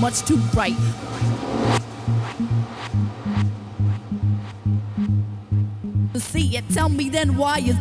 much too bright. To see it, tell me then why is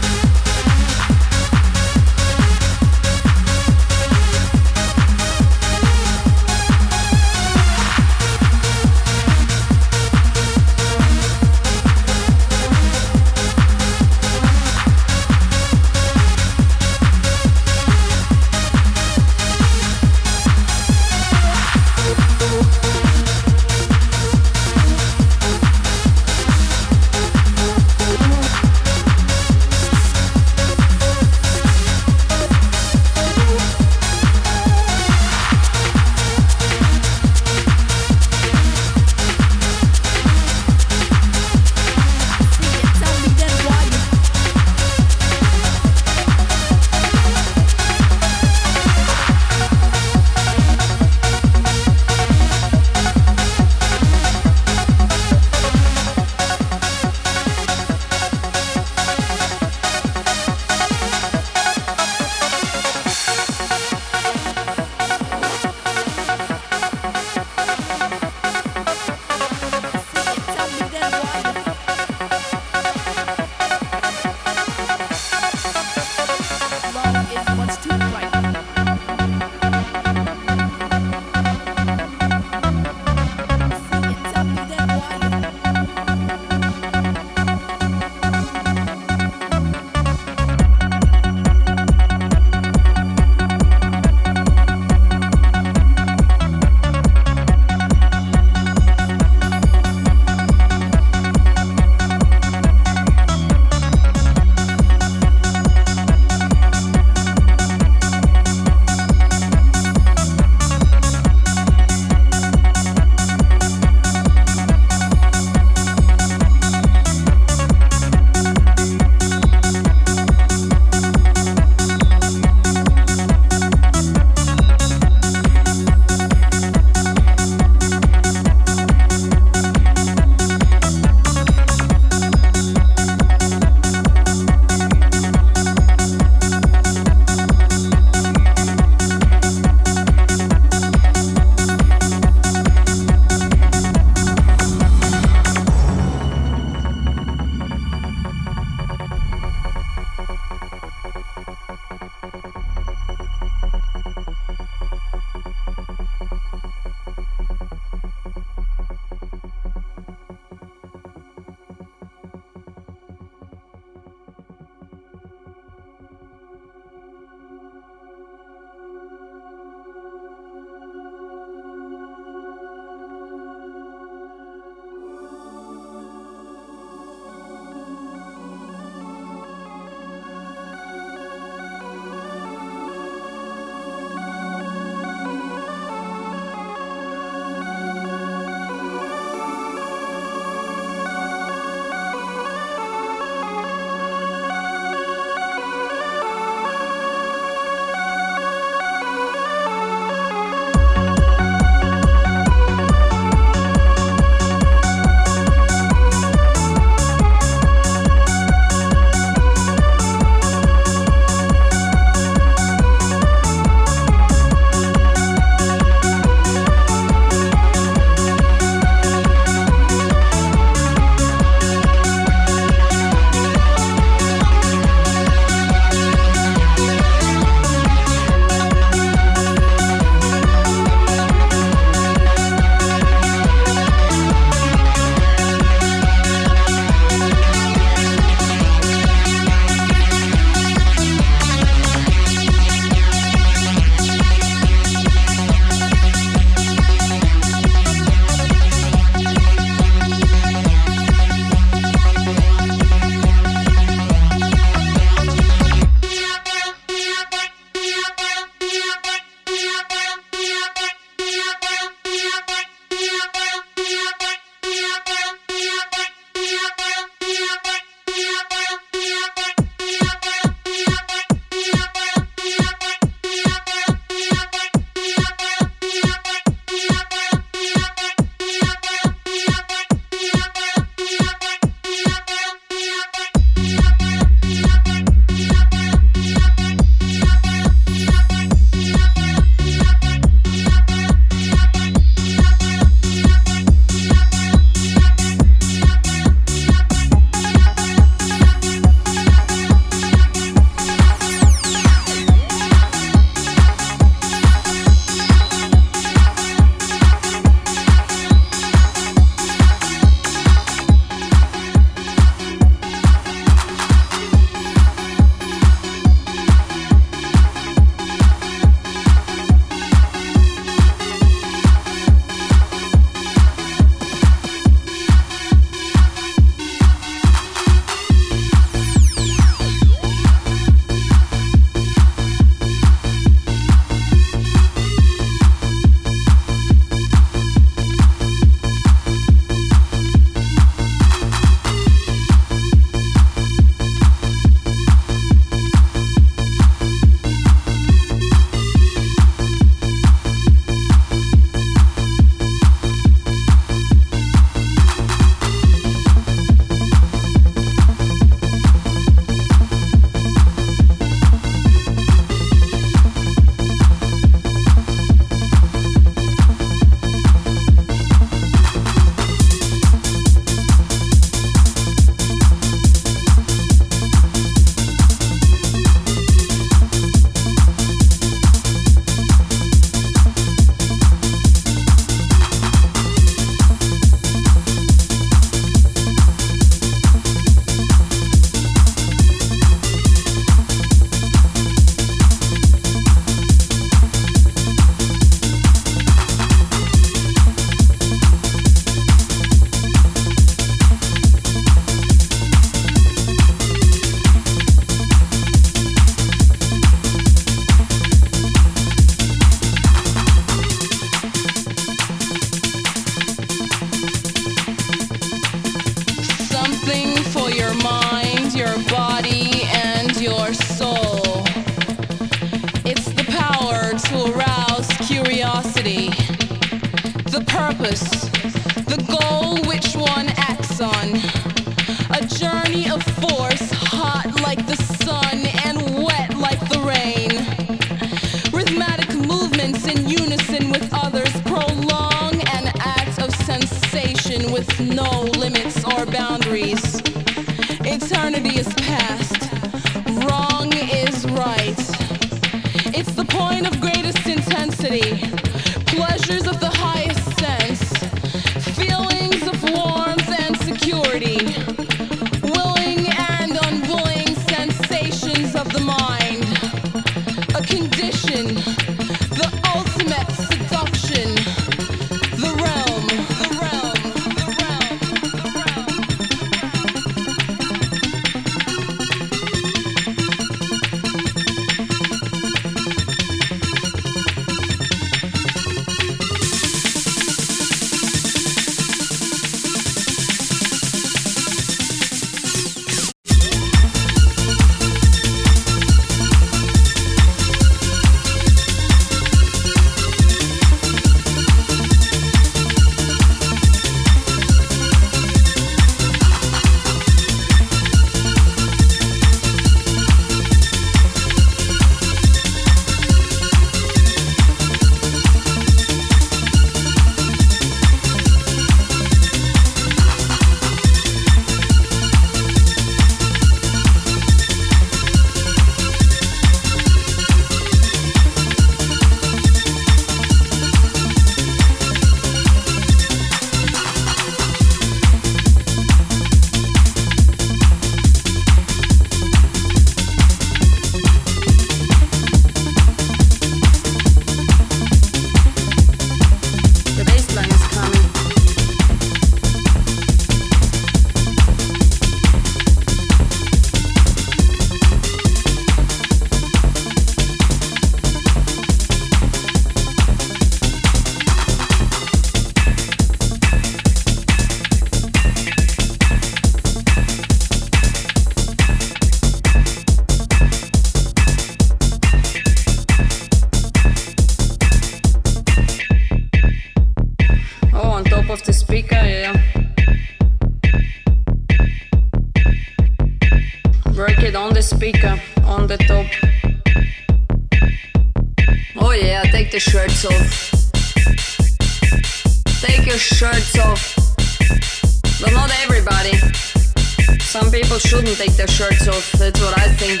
take their shirts off, that's what I think.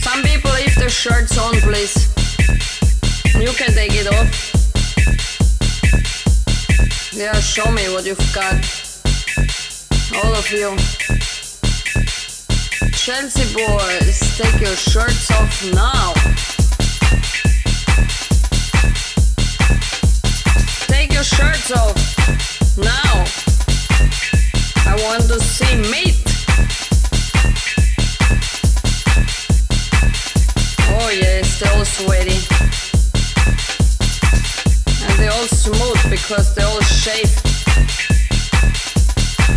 Some people leave their shirts on, please. You can take it off. Yeah, show me what you've got. All of you. Chelsea boys, take your shirts off now. Take your shirts off now. Oh, I want to see meat. Oh they're all sweaty. And they're all smooth because they're all.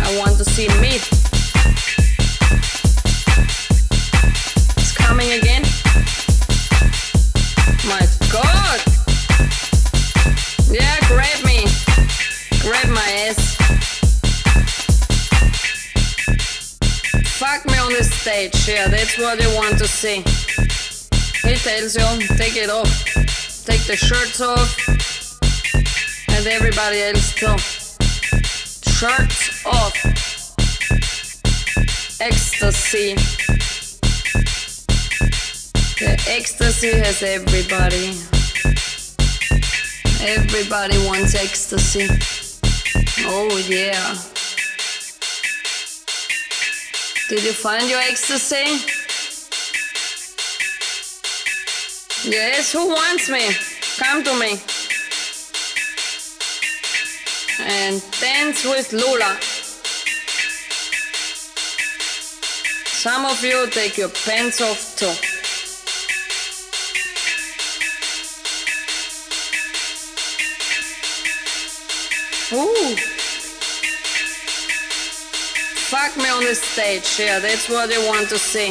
I want to see meat. It's coming again. My god! Yeah, grab me. Grab my ass. Fuck me on the stage, yeah, that's what you want to see. He tells you, take it off. Take the shirts off. And everybody else too. Shirts off. Ecstasy. The ecstasy has everybody. Everybody wants ecstasy. Oh yeah. Did you find your ecstasy? Yes, who wants me? Come to me. And dance with Lula. Some of you take your pants off too. Ooh. Fuck me on the stage, yeah, that's what they want to see.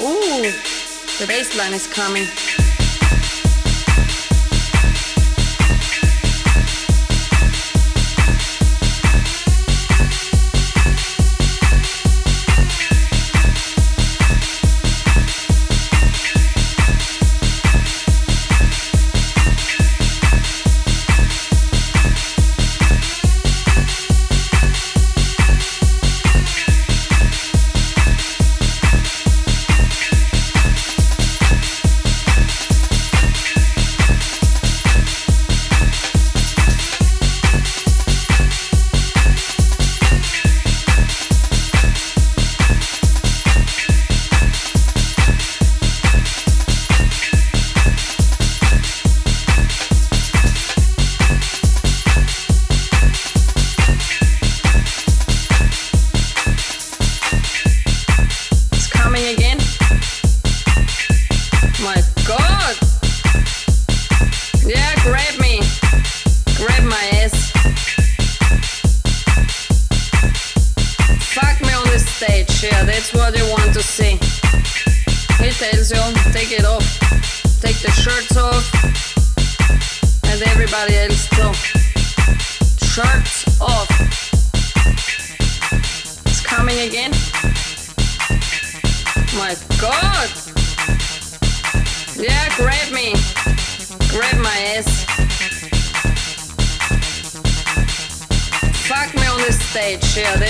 Ooh, the bass line is coming.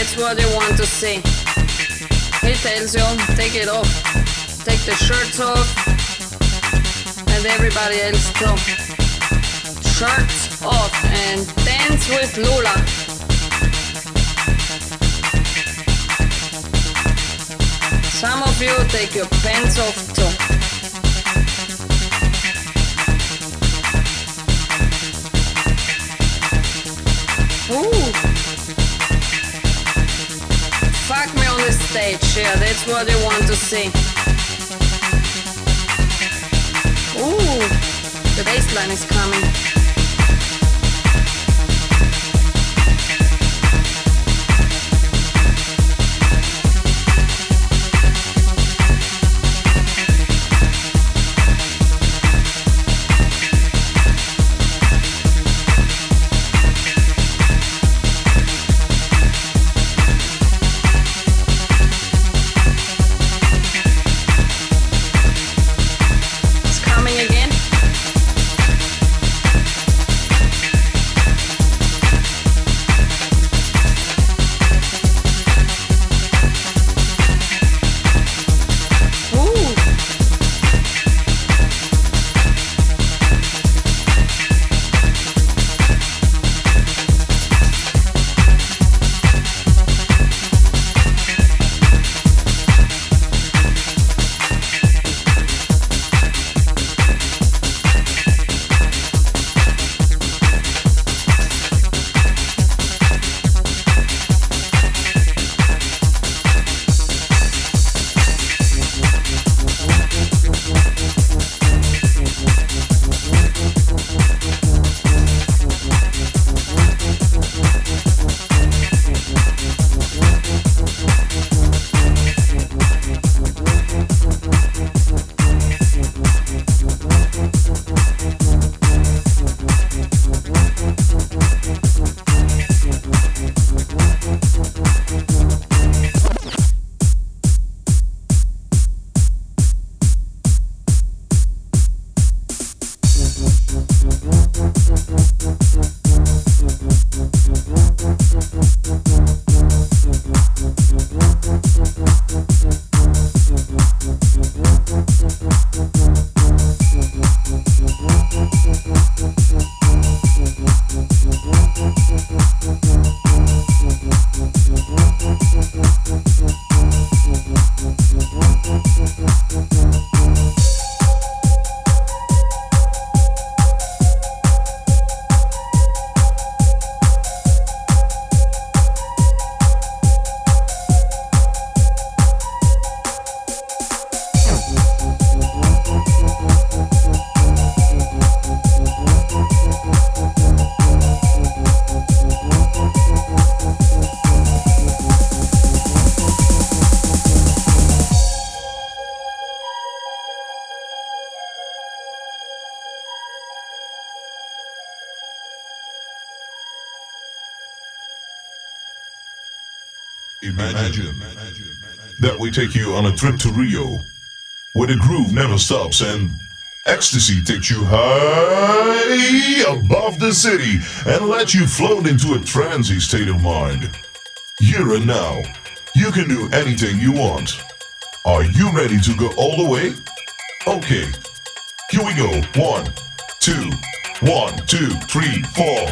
That's what you want to see. He tells you, take it off, take the shirts off, and everybody else too. Shirts off and dance with Lula. Some of you take your pants off too. Ooh. The stage, yeah, that's what you want to see. Ooh, the bass line is coming. Take you on a trip to Rio, where the groove never stops and ecstasy takes you high above the city and lets you float into a trancy state of mind. Here and now, you can do anything you want. Are you ready to go all the way? Okay, here we go. One, two, one, two, three, four.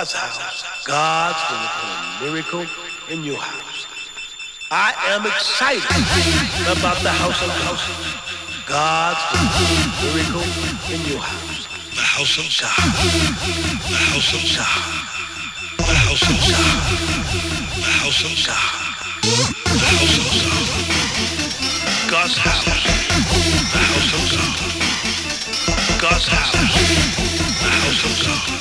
God's house. God's going to put a miracle in your house. I am excited about the house of house. God's going to put a miracle in your house. The house of God. The house of God. The house of God. The house of God. The house of God. God's house. The house of God. God's house. The house of God.